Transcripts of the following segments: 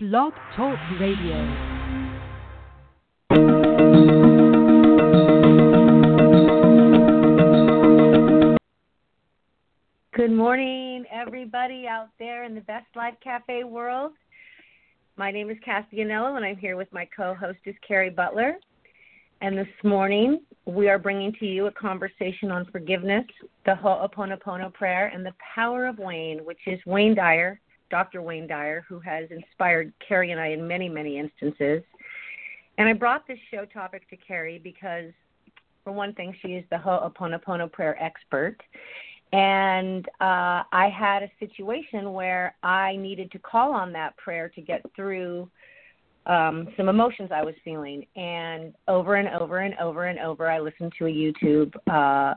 Blog Talk Radio. Good morning, everybody out there in the Best Life Cafe world. My name is Cathy Anello, and I'm here with my co hostess, Cari Butler. And this morning, we are bringing to you a conversation on forgiveness, the Ho'oponopono prayer, and the power of Wayne, which is Wayne Dyer, Dr. Wayne Dyer, who has inspired Cari and I in many, many instances. And I brought this show topic to Cari because, for one thing, she is the Ho'oponopono prayer expert. And uh, I had a situation where I needed to call on that prayer to get through um, some emotions I was feeling. And over and over and over and over, I listened to a YouTube uh,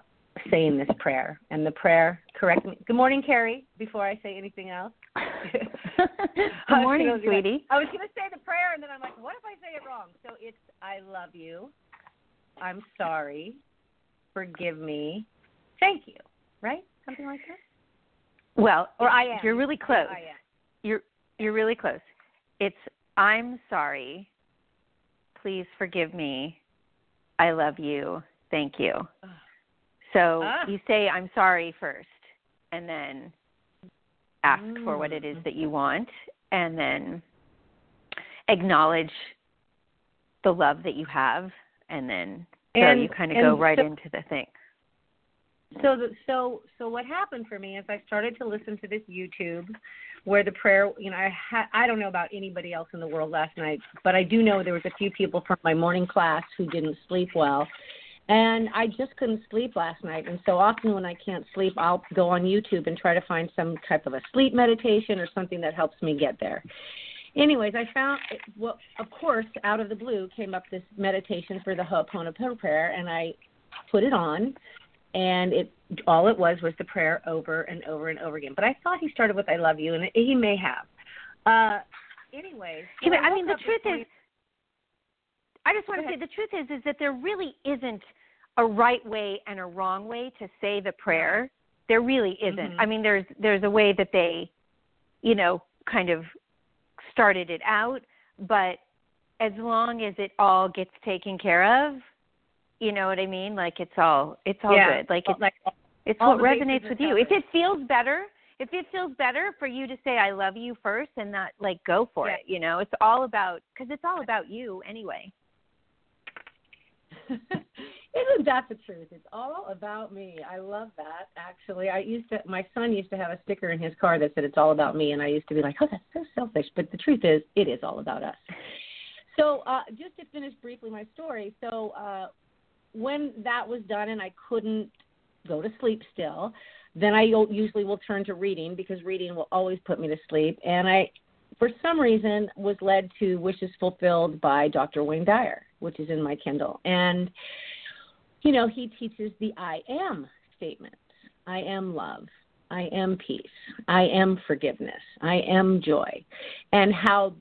saying this prayer. And the prayer, correct me. Good morning, Cari, before I say anything else. Good morning, I sweetie. I was going to say the prayer, and then I'm like, what if I say it wrong? So it's I love you. I'm sorry. Forgive me. Thank you right? Something like that. Well, or I am. You're really close. I am. You're you're really close. It's I'm sorry. Please forgive me. I love you. Thank you. So Ah. you say I'm sorry first and then ask for what it is Mm. that you want and then acknowledge the love that you have and then so you kind of go right so- into the thing. So the, so so what happened for me is I started to listen to this YouTube where the prayer, you know, I ha- I don't know about anybody else in the world last night, but I do know there was a few people from my morning class who didn't sleep well. And I just couldn't sleep last night. And so often when I can't sleep, I'll go on YouTube and try to find some type of a sleep meditation or something that helps me get there. Anyways, I found, well, of course, out of the blue came up this meditation for the Ho'oponopono prayer, and I put it on and it all it was was the prayer over and over and over again. But I thought he started with "I love you," and he may have. Uh, anyways, when I mean, the truth is, I just want to say the truth is, is that there really isn't a right way and a wrong way to say the prayer. There really isn't. Mhm. I mean, there's there's a way that they, you know, kind of started it out, but as long as it all gets taken care of, you know what I mean? Like it's all it's all yeah, good. Like it's like it's all what resonates with you. If it feels better, if it feels better for you to say I love you first and not like go for Yeah. it, you know, it's all about cuz it's all about you anyway. Isn't that the truth? It's all about me. I love that. Actually, I used to. My son used to have a sticker in his car that said "It's all about me," and I used to be like, "Oh, that's so selfish." But the truth is, it is all about us. So, uh, just to finish briefly my story, so uh, when that was done and I couldn't go to sleep still, then I usually will turn to reading because reading will always put me to sleep. And I, for some reason, was led to Wishes Fulfilled by Dr. Wayne Dyer, which is in my Kindle. And, you know, he teaches the I am statements I am love. I am peace. I am forgiveness. I am joy. And how,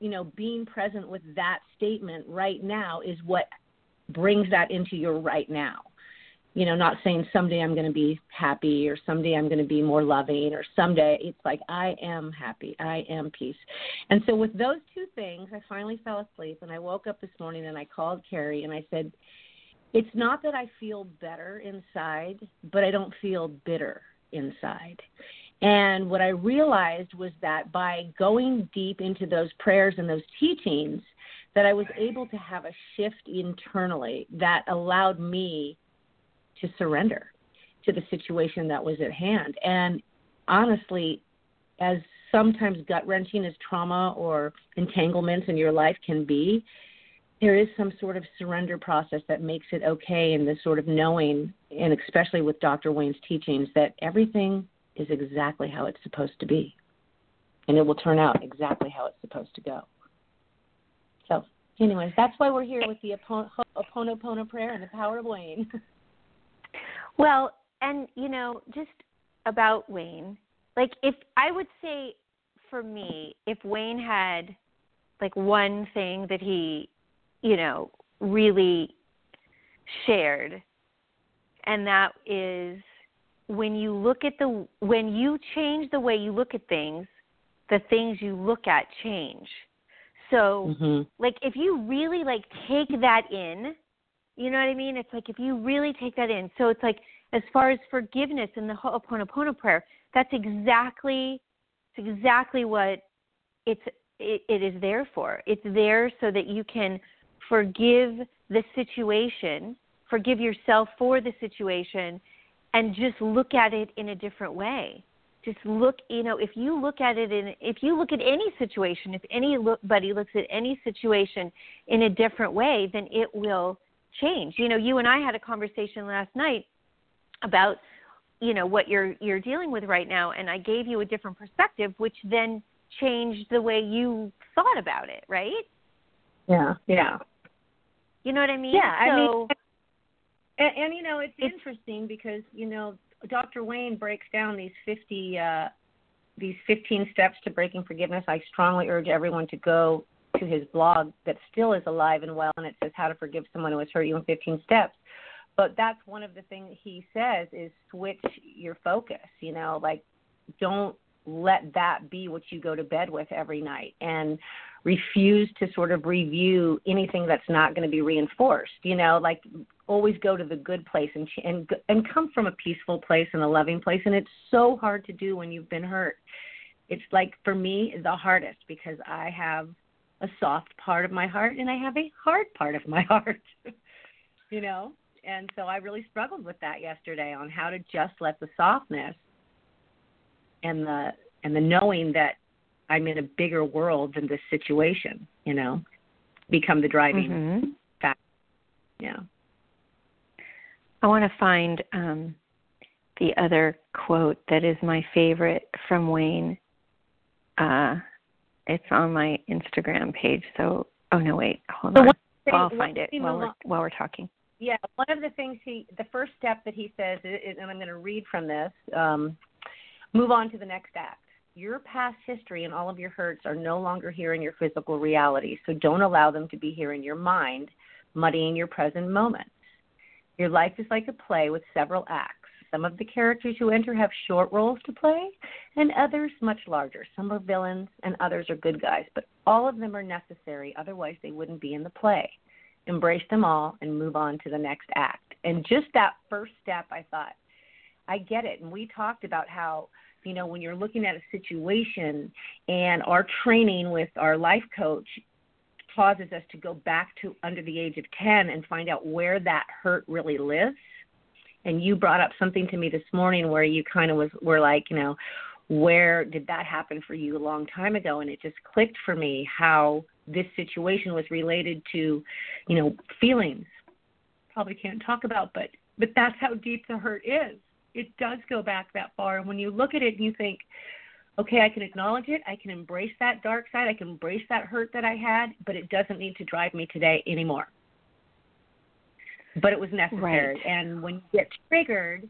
you know, being present with that statement right now is what brings that into your right now you know, not saying someday I'm going to be happy or someday I'm going to be more loving or someday it's like I am happy, I am peace. And so with those two things, I finally fell asleep and I woke up this morning and I called Cari and I said, it's not that I feel better inside, but I don't feel bitter inside. And what I realized was that by going deep into those prayers and those teachings, that I was able to have a shift internally that allowed me to surrender to the situation that was at hand. And honestly, as sometimes gut wrenching as trauma or entanglements in your life can be, there is some sort of surrender process that makes it okay and the sort of knowing, and especially with Dr. Wayne's teachings, that everything is exactly how it's supposed to be. And it will turn out exactly how it's supposed to go. So, anyways, that's why we're here with the Apono Oponopono prayer and the power of Wayne. Well, and you know, just about Wayne, like if I would say for me, if Wayne had like one thing that he, you know, really shared and that is when you look at the when you change the way you look at things the things you look at change. So, hmm like if you really like take that in, you know what I mean? It's like if you really take that in. So it's like as far as forgiveness in the Ho'oponopono prayer, that's exactly it's exactly what it's it, it is there for. It's there so that you can forgive the situation, forgive yourself for the situation, and just look at it in a different way. Just look, you know, if you look at it in, if you look at any situation, if anybody looks at any situation in a different way, then it will change. You know, you and I had a conversation last night about, you know, what you're you're dealing with right now, and I gave you a different perspective, which then changed the way you thought about it, right? Yeah, yeah. You know what I mean? Yeah, I mean, and, and you know, it's, It's- interesting because you know, Dr. Wayne breaks down these fifty, uh, these fifteen steps to breaking forgiveness. I strongly urge everyone to go to his blog that still is alive and well, and it says how to forgive someone who has hurt you in fifteen steps. But that's one of the things he says is switch your focus. You know, like don't let that be what you go to bed with every night, and refuse to sort of review anything that's not going to be reinforced. You know, like always go to the good place and and and come from a peaceful place and a loving place. And it's so hard to do when you've been hurt. It's like for me the hardest because I have a soft part of my heart and I have a hard part of my heart. you know, and so I really struggled with that yesterday on how to just let the softness and the and the knowing that I'm in a bigger world than this situation, you know, become the driving mhm. yeah. I want to find um, the other quote that is my favorite from Wayne. Uh, it's on my Instagram page. So, oh no, wait, hold So on. thing- I'll find it while we're while we're talking. Yeah, one of the things he, the first step that he says, is, and I'm going to read from this um, move on to the next act. Your past history and all of your hurts are no longer here in your physical reality, so don't allow them to be here in your mind, muddying your present moment. Your life is like a play with several acts. Some of the characters who enter have short roles to play, and others much larger. Some are villains, and others are good guys, but all of them are necessary, otherwise, they wouldn't be in the play embrace them all and move on to the next act. And just that first step, I thought, I get it. And we talked about how, you know, when you're looking at a situation and our training with our life coach causes us to go back to under the age of 10 and find out where that hurt really lives. And you brought up something to me this morning where you kind of was, were like, you know, where did that happen for you a long time ago? And it just clicked for me how this situation was related to, you know, feelings. Probably can't talk about, but but that's how deep the hurt is. It does go back that far. And when you look at it, and you think, okay, I can acknowledge it. I can embrace that dark side. I can embrace that hurt that I had, but it doesn't need to drive me today anymore. But it was necessary. Right. And when you get triggered,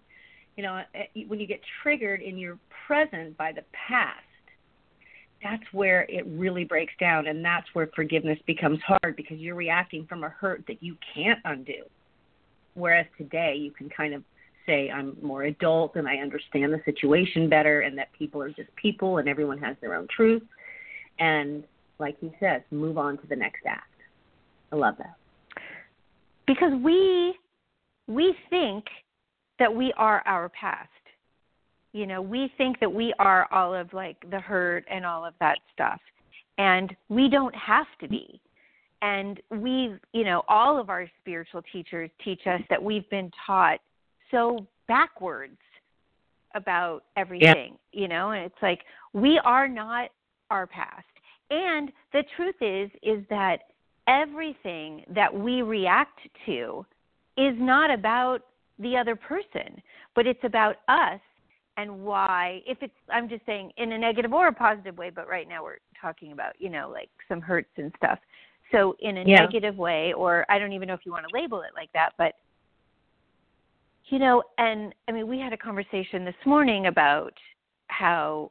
you know, eh, when you get triggered in your present by the past, that's where it really breaks down and that's where forgiveness becomes hard because you're reacting from a hurt that you can't undo whereas today you can kind of say i'm more adult and i understand the situation better and that people are just people and everyone has their own truth. And like he says move on to the next act. I love that. Because we we think that we are our past. You know we think that we are all of like the hurt and all of that stuff. And we don't have to be. And we you know all of our spiritual teachers teach us that we've been taught so backwards about everything you know and it's like we are not our past. And the truth is is that everything that we react to is not about the other person but it's about us and why if it's i'm just saying in a negative or a positive way but right now we're talking about you know like some hurts and stuff. So in a Yeah. negative way or i don't even know if you want to label it like that but you know and i mean we had a conversation this morning about how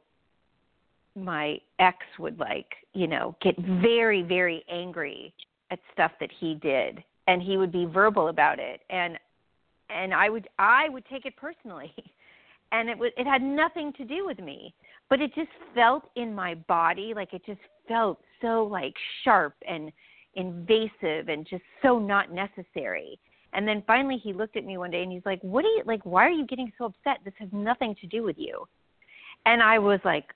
my ex would like you know get very very angry at stuff that he did and he would be verbal about it and and i would i would take it personally and it was it had nothing to do with me but it just felt in my body like it just felt so like sharp and invasive and just so not necessary. And then finally he looked at me one day and he's like, "What are you like why are you getting so upset? This has nothing to do with you." And I was like,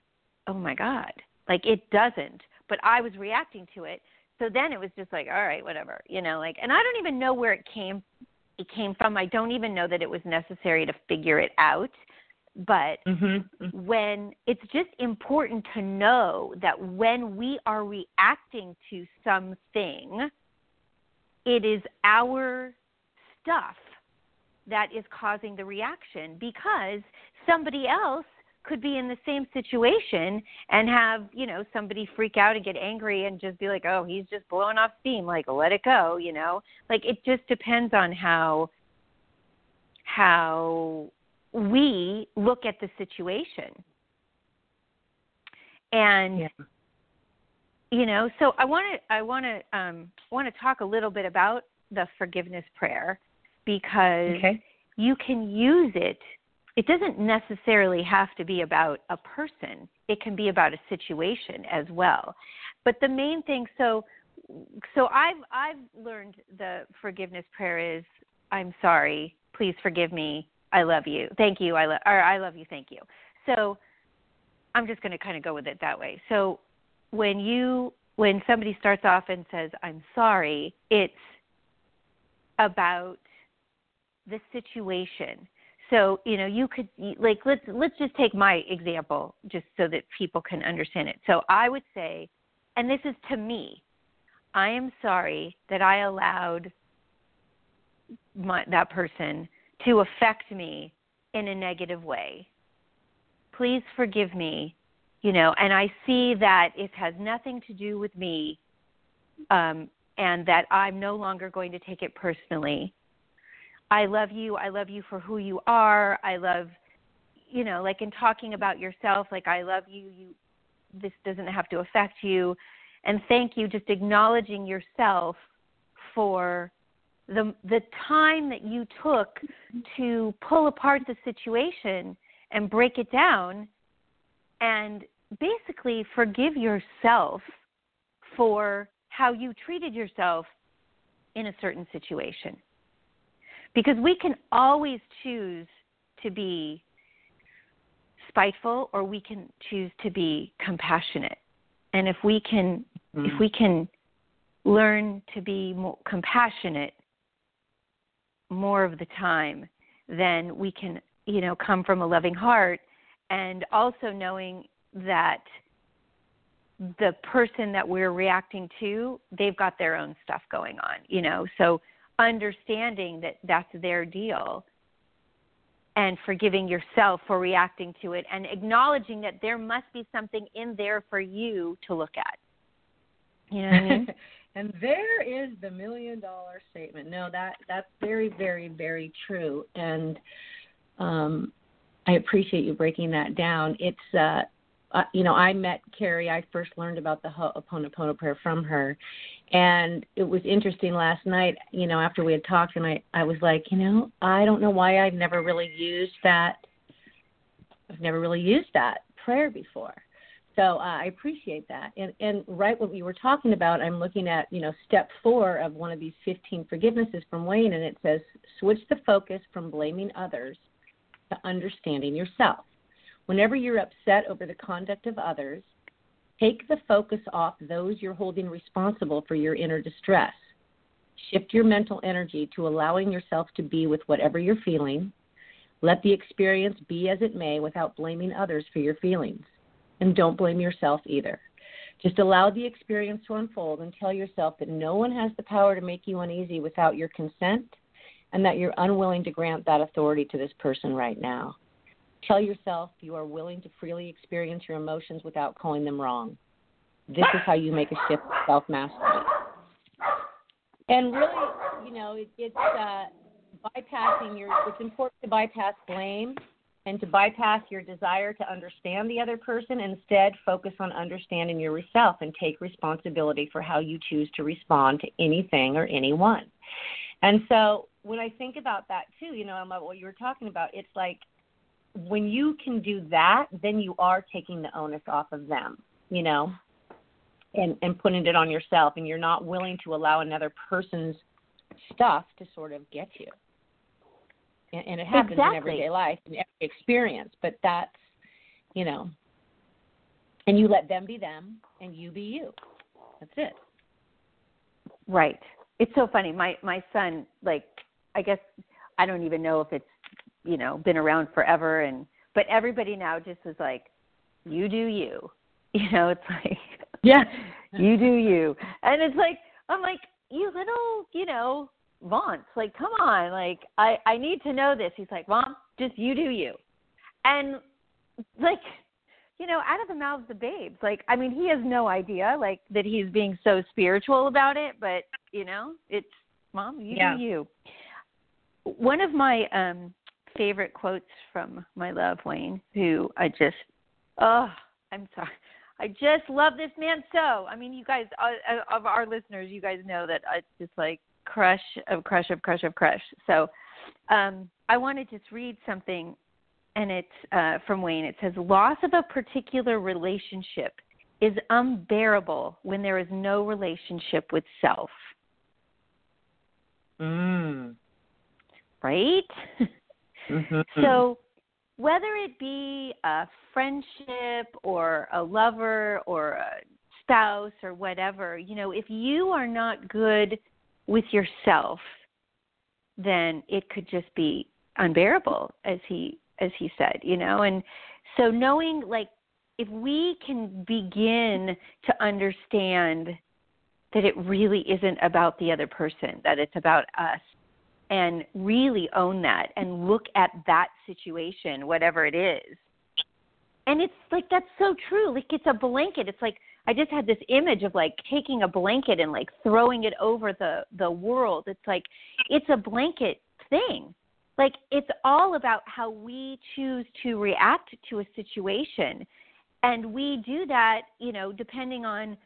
"Oh my god." Like it doesn't, but I was reacting to it. So then it was just like, "All right, whatever." You know, like and I don't even know where it came it came from. I don't even know that it was necessary to figure it out but mm-hmm. when it's just important to know that when we are reacting to something, it is our stuff that is causing the reaction because somebody else could be in the same situation and have you know somebody freak out and get angry and just be like oh he's just blowing off steam like let it go you know like it just depends on how how we look at the situation. And yeah. you know, so I want to I want to um want to talk a little bit about the forgiveness prayer because okay. you can use it it doesn't necessarily have to be about a person it can be about a situation as well but the main thing so so i've i've learned the forgiveness prayer is i'm sorry please forgive me I love you. Thank you. I love or I love you. Thank you. So I'm just going to kind of go with it that way. So when you when somebody starts off and says I'm sorry, it's about the situation. So, you know, you could like let's let's just take my example just so that people can understand it. So, I would say and this is to me. I am sorry that I allowed my, that person to affect me in a negative way. Please forgive me, you know, and I see that it has nothing to do with me um, and that I'm no longer going to take it personally. I love you. I love you for who you are. I love, you know, like in talking about yourself, like I love you. You, this doesn't have to affect you. And thank you, just acknowledging yourself for the the time that you took to pull apart the situation and break it down and basically forgive yourself for how you treated yourself in a certain situation. Because we can always choose to be spiteful or we can choose to be compassionate. And if we can mm. if we can learn to be more compassionate more of the time, then we can, you know, come from a loving heart and also knowing that the person that we're reacting to, they've got their own stuff going on, you know. So understanding that that's their deal and forgiving yourself for reacting to it and acknowledging that there must be something in there for you to look at. You know what I mean? And there is the million dollar statement. No, that that's very, very, very true. And um, I appreciate you breaking that down. It's uh, uh, you know, I met Cari. I first learned about the Ho'oponopono prayer from her, and it was interesting last night. You know, after we had talked, and I, I was like, you know, I don't know why I've never really used that. I've never really used that prayer before. So uh, I appreciate that. And, and right what you were talking about, I'm looking at, you know, step four of one of these 15 forgivenesses from Wayne, and it says switch the focus from blaming others to understanding yourself. Whenever you're upset over the conduct of others, take the focus off those you're holding responsible for your inner distress. Shift your mental energy to allowing yourself to be with whatever you're feeling. Let the experience be as it may without blaming others for your feelings. And don't blame yourself either. Just allow the experience to unfold and tell yourself that no one has the power to make you uneasy without your consent and that you're unwilling to grant that authority to this person right now. Tell yourself you are willing to freely experience your emotions without calling them wrong. This is how you make a shift to self mastery. And really, you know, it, it's uh, bypassing your. It's important to bypass blame and to bypass your desire to understand the other person, instead focus on understanding yourself and take responsibility for how you choose to respond to anything or anyone. And so when I think about that too, you know, about what you were talking about, it's like when you can do that, then you are taking the onus off of them, you know, and and putting it on yourself, and you're not willing to allow another person's stuff to sort of get you. And, and it happens exactly. in everyday life and every experience, but that's, you know, and you let them be them and you be you. That's it. Right. It's so funny. My my son, like, I guess I don't even know if it's you know been around forever, and but everybody now just is like, you do you. You know, it's like, yeah, you do you, and it's like I'm like you little, you know, vaunts. Like, come on, like I I need to know this. He's like, mom, just you do you, and like you know, out of the mouths of babes. Like, I mean, he has no idea, like, that he's being so spiritual about it, but, you know, it's, Mom, you yeah. do you. One of my um favorite quotes from my love, Wayne, who I just, oh, I'm sorry. I just love this man so. I mean, you guys, uh, of our listeners, you guys know that it's just like crush of crush of crush of crush. So, um, I want to just read something and it's uh, from Wayne. It says, Loss of a particular relationship is unbearable when there is no relationship with self. Mm. Right? Mm-hmm. So, whether it be a friendship or a lover or a spouse or whatever, you know, if you are not good with yourself, then it could just be unbearable, as he as he said, you know, and so knowing like if we can begin to understand that it really isn't about the other person, that it's about us, and really own that and look at that situation, whatever it is. And it's like that's so true. Like it's a blanket. It's like I just had this image of like taking a blanket and like throwing it over the the world. It's like it's a blanket thing like it's all about how we choose to react to a situation and we do that you know depending on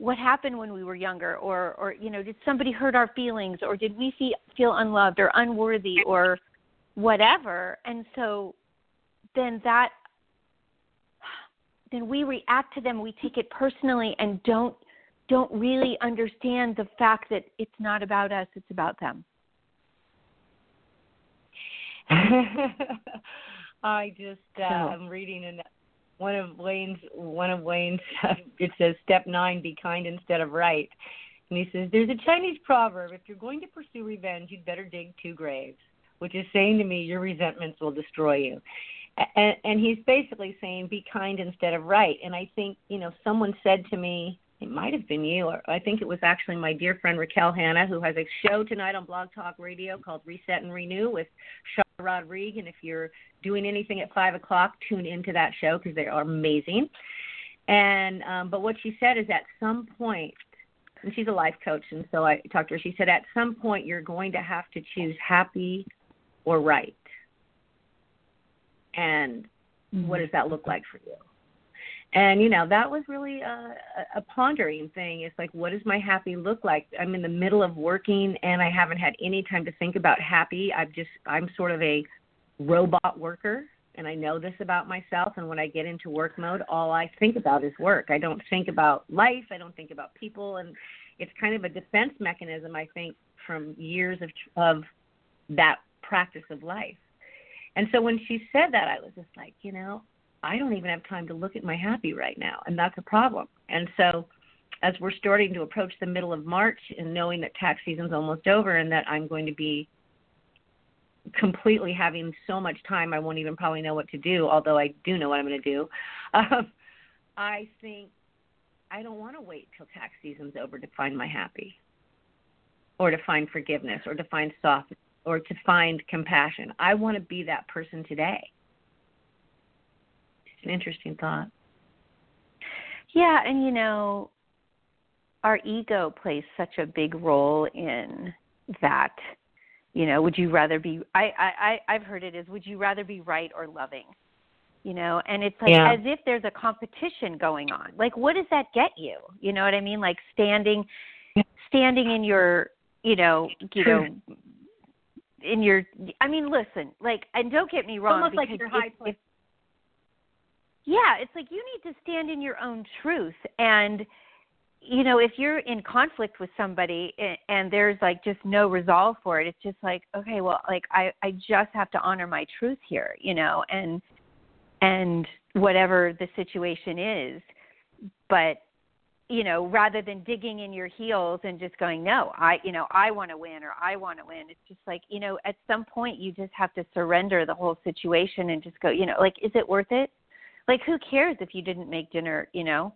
what happened when we were younger or or you know did somebody hurt our feelings or did we feel feel unloved or unworthy or whatever? And so then that then we react to them. We take it personally and don't don't really understand the fact that it's not about us it's about them. I just uh, I'm reading in one of Wayne's one of Wayne's it says step 9 be kind instead of right. And he says there's a Chinese proverb if you're going to pursue revenge you'd better dig two graves, which is saying to me your resentments will destroy you. And and he's basically saying be kind instead of right. And I think, you know, someone said to me it might have been you, or I think it was actually my dear friend Raquel Hanna, who has a show tonight on Blog Talk Radio called Reset and Renew with Shara Rodriguez. And if you're doing anything at five o'clock, tune into that show because they are amazing. And um, but what she said is at some point, and she's a life coach, and so I talked to her. She said at some point you're going to have to choose happy or right. And mm-hmm. what does that look like for you? And you know that was really a, a pondering thing. It's like what does my happy look like? I'm in the middle of working and i haven't had any time to think about happy. I've just i'm sort of a robot worker and i know this about myself. And when i get into work mode all i think about is work. I don't think about life. I don't think about people. And it's kind of a defense mechanism i think from years of of that practice of life. And so when she said that i was just like you know I don't even have time to look at my happy right now, and that's a problem. And so, as we're starting to approach the middle of March and knowing that tax season's almost over and that I'm going to be completely having so much time I won't even probably know what to do, although I do know what I'm going to do. Um, I think I don't want to wait till tax season's over to find my happy or to find forgiveness or to find softness or to find compassion. I want to be that person today an interesting thought. Yeah, and you know, our ego plays such a big role in that. You know, would you rather be? I I I've heard it is. Would you rather be right or loving? You know, and it's like yeah. as if there's a competition going on. Like, what does that get you? You know what I mean? Like standing, standing in your, you know, you know, in your I mean, listen, like and don't get me wrong Almost like your high if- place. Yeah, it's like you need to stand in your own truth and you know, if you're in conflict with somebody and there's like just no resolve for it, it's just like, okay, well, like I I just have to honor my truth here, you know, and and whatever the situation is. But you know, rather than digging in your heels and just going, no, I, you know, I want to win or I want to win. It's just like, you know, at some point you just have to surrender the whole situation and just go, you know, like, is it worth it? Like, who cares if you didn't make dinner, you know,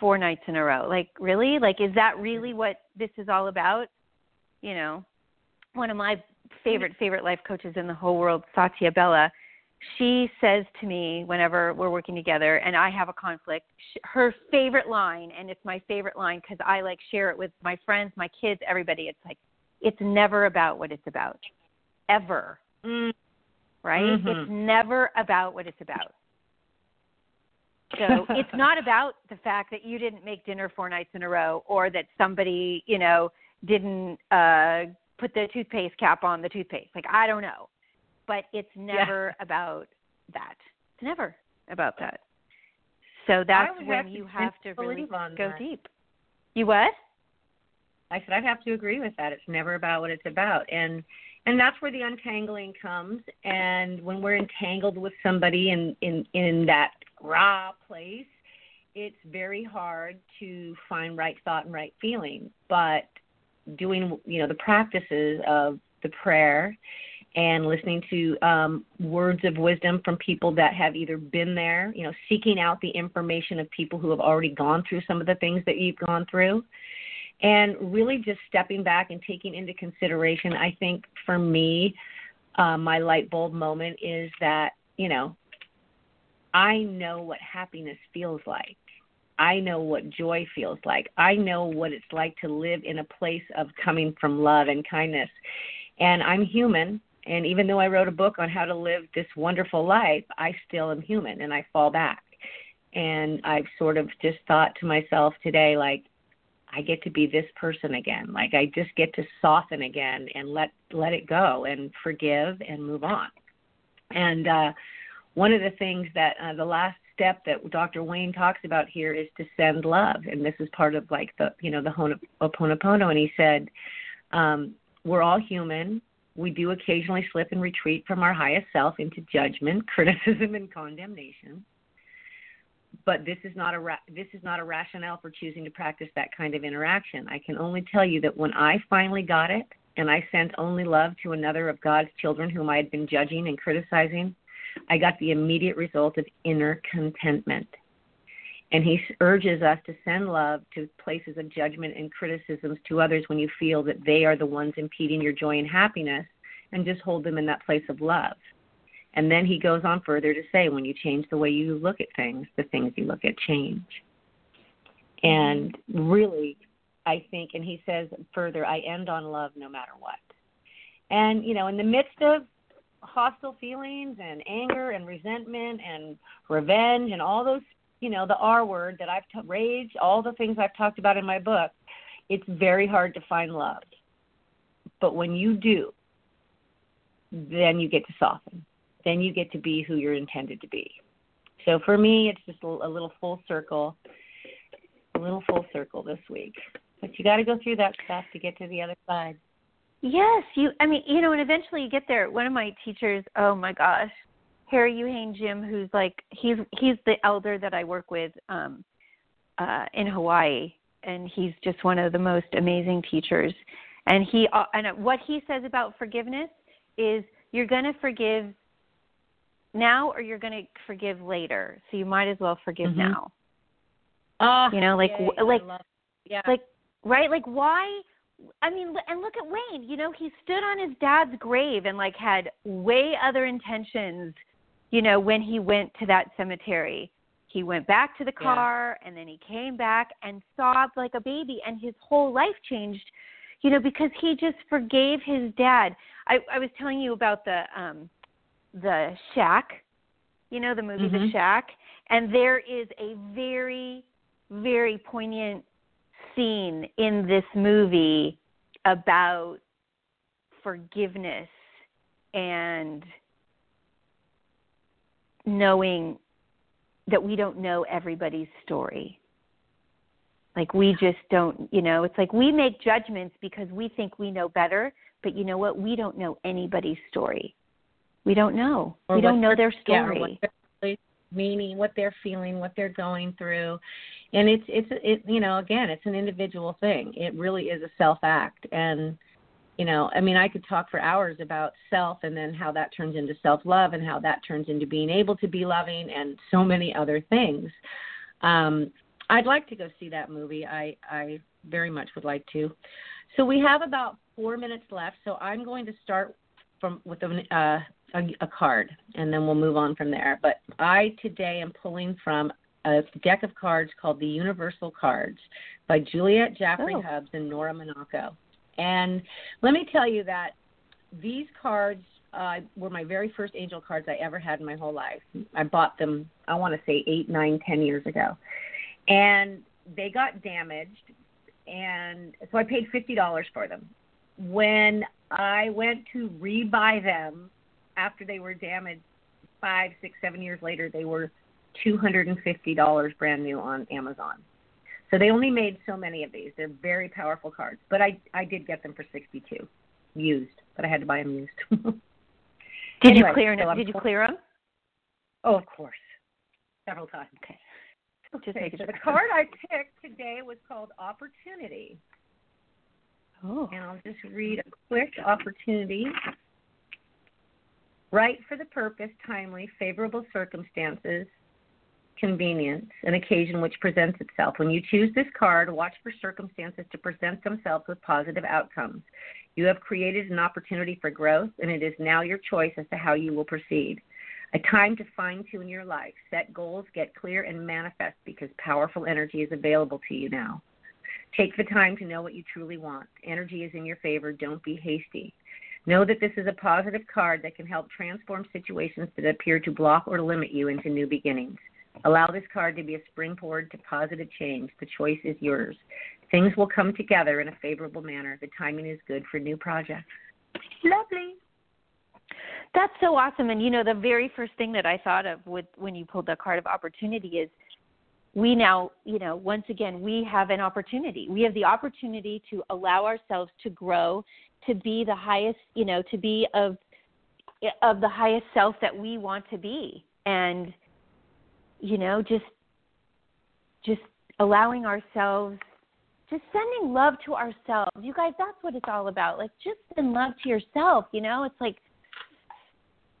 four nights in a row? Like, really? Like, is that really what this is all about? You know, one of my favorite, favorite life coaches in the whole world, Satya Bella, she says to me whenever we're working together and I have a conflict, sh- her favorite line, and it's my favorite line because I like share it with my friends, my kids, everybody. It's like, it's never about what it's about, ever, Mm, right? Mhm. It's never about what it's about. So it's not about the fact that you didn't make dinner four nights in a row or that somebody, you know, didn't uh put the toothpaste cap on the toothpaste. Like I don't know. But it's never about that. It's never about that. So that's when you have to really go that. deep. You what? I said I'd have to agree with that. It's never about what it's about, and and that's where the untangling comes. And when we're entangled with somebody in in in that raw place, it's very hard to find right thought and right feeling. But doing you know the practices of the prayer and listening to um, words of wisdom from people that have either been there, you know, seeking out the information of people who have already gone through some of the things that you've gone through, and really just stepping back and taking into consideration. I think for me, uh, my light bulb moment is that, you know, I know what happiness feels like. I know what joy feels like. I know what it's like to live in a place of coming from love and kindness. And I'm human. And even though I wrote a book on how to live this wonderful life, I still am human and I fall back. And I've sort of just thought to myself today, like, I get to be this person again. Like I just get to soften again and let let it go and forgive and move on. And uh one of the things that uh, the last step that Dr. Wayne talks about here is to send love, and this is part of like the you know the Ho'oponopono. And he said, um, "We're all human. We do occasionally slip and retreat from our highest self into judgment, criticism, and condemnation. But this is not a ra- this is not a rationale for choosing to practice that kind of interaction. I can only tell you that when I finally got it, and I sent only love to another of God's children whom I had been judging and criticizing." I got the immediate result of inner contentment. And he urges us to send love to places of judgment and criticisms to others when you feel that they are the ones impeding your joy and happiness, and just hold them in that place of love. And then he goes on further to say, when you change the way you look at things, the things you look at change. And really, I think, and he says further, I end on love no matter what. And, you know, in the midst of hostile feelings and anger and resentment and revenge and all those you know the r word that i've t- rage all the things i've talked about in my book it's very hard to find love but when you do then you get to soften then you get to be who you're intended to be so for me it's just a, little full circle a little full circle this week but you got to go through that stuff to get to the other side Yes, you. I mean, you know, and eventually you get there. One of my teachers, oh my gosh, Harry Uhane Jim, who's like he's he's the elder that I work with um uh in Hawaii, and he's just one of the most amazing teachers. And he uh, and what he says about forgiveness is you're going to forgive now or you're going to forgive later. So you might as well forgive Mhm. now. oh You know, like yay, w- I like love- yeah like right like why i mean and look at wayne you know he stood on his dad's grave and like had way other intentions you know when he went to that cemetery he went back to the Yeah. car and then he came back and sobbed like a baby and his whole life changed you know because he just forgave his dad i i was telling you about the um the shack you know the movie the Mhm. shack and there is a very very poignant scene in this movie about forgiveness and knowing that we don't know everybody's story. Like we just don't, you know, it's like we make judgments because we think we know better, but you know what? We don't know anybody's story. We don't know. Or we don't know their Yeah, story. really meaning, what they're feeling, what they're going through, and it's it's it you know again it's an individual thing. It really is a self act, and you know I mean I could talk for hours about self and then how that turns into self love and how that turns into being able to be loving and so many other things. Um, I'd like to go see that movie. I I very much would like to. So we have about four minutes left. So I'm going to start from with a, uh, a, a card, and then we'll move on from there. But I today am pulling from a deck of cards called the Universal Cards by Juliet Jaffrey Oh. Hubbs and Nora Monaco. And let me tell you that these cards uh, were my very first angel cards I ever had in my whole life. I bought them, I want to say eight, nine, ten years ago, and they got damaged, and so I paid fifty dollars for them. When I went to rebuy them after they were damaged five, six, seven years later, they were two hundred and fifty dollars brand new on Amazon. So they only made so many of these. They're very powerful cards, but I I did get them for sixty two, used, but I had to buy them used. did anyway, you clear so I'm did you clear them? oh, of course, several times. Okay. Just Okay, so the card I picked today was called Opportunity. Oh. And I'll just read a quick opportunity. Right for the purpose, timely, favorable circumstances, convenience, an occasion which presents itself. When you choose this card, watch for circumstances to present themselves with positive outcomes. You have created an opportunity for growth, and it is now your choice as to how you will proceed. A time to fine tune your life, set goals, get clear, and manifest because powerful energy is available to you now. Take the time to know what you truly want. Energy is in your favor. Don't be hasty. Know that this is a positive card that can help transform situations that appear to block or limit you into new beginnings. Allow this card to be a springboard to positive change. The choice is yours. Things will come together in a favorable manner. The timing is good for new projects. Lovely. That's so awesome. And you know, the very first thing that I thought of with when you pulled the card of opportunity is we now, you know, once again, we have an opportunity. We have the opportunity to allow ourselves to grow, to be the highest, you know, to be of of the highest self that we want to be. And you know, just just allowing ourselves just sending love to ourselves. You guys, that's what it's all about. Like just send love to yourself, you know? It's like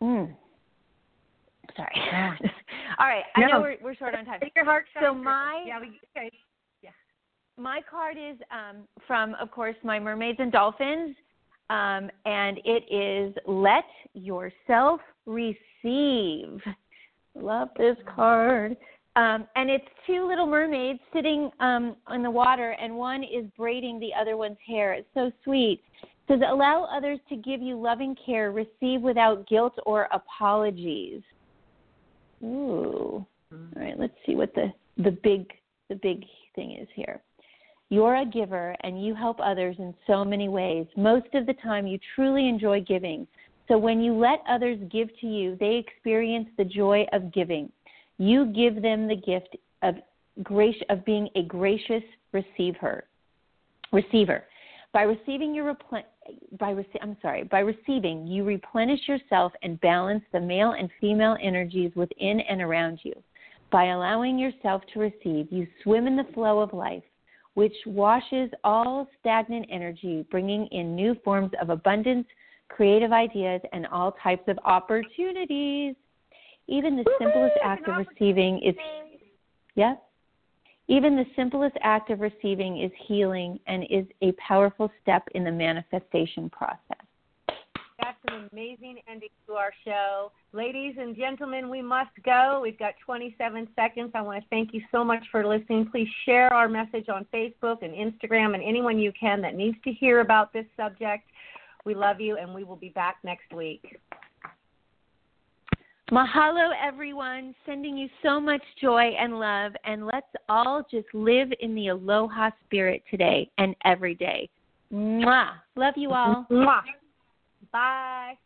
Mm. Sorry. Yeah. All right. I know we're we're short on time. Your heart. So my- yeah, we, okay. My card is um, from, of course, my mermaids and dolphins, um, and it is let yourself receive. Love this card. Um, and it's two little mermaids sitting um, in the water, and one is braiding the other one's hair. It's so sweet. It says, allow others to give you loving care. Receive without guilt or apologies. Ooh. All right, let's see what the the big the big thing is here. You're a giver and you help others in so many ways. Most of the time you truly enjoy giving. So when you let others give to you, they experience the joy of giving. You give them the gift of grace of being a gracious receiver. Receiver. By receiving your replen- by rece- I'm sorry, by receiving, you replenish yourself and balance the male and female energies within and around you. By allowing yourself to receive, you swim in the flow of life, which washes all stagnant energy, bringing in new forms of abundance, creative ideas, and all types of opportunities. Even the simplest act of receiving is yeah. Even the simplest act of receiving is healing and is a powerful step in the manifestation process. That's an amazing ending to our show. Ladies and gentlemen, we must go. We've got 27 seconds. I want to thank you so much for listening. Please share our message on Facebook and Instagram and anyone you can that needs to hear about this subject. We love you, and we will be back next week. Mahalo, everyone. Sending you so much joy and love. And let's all just live in the aloha spirit today and every day. Mwah. Love you all. Mwah. Bye.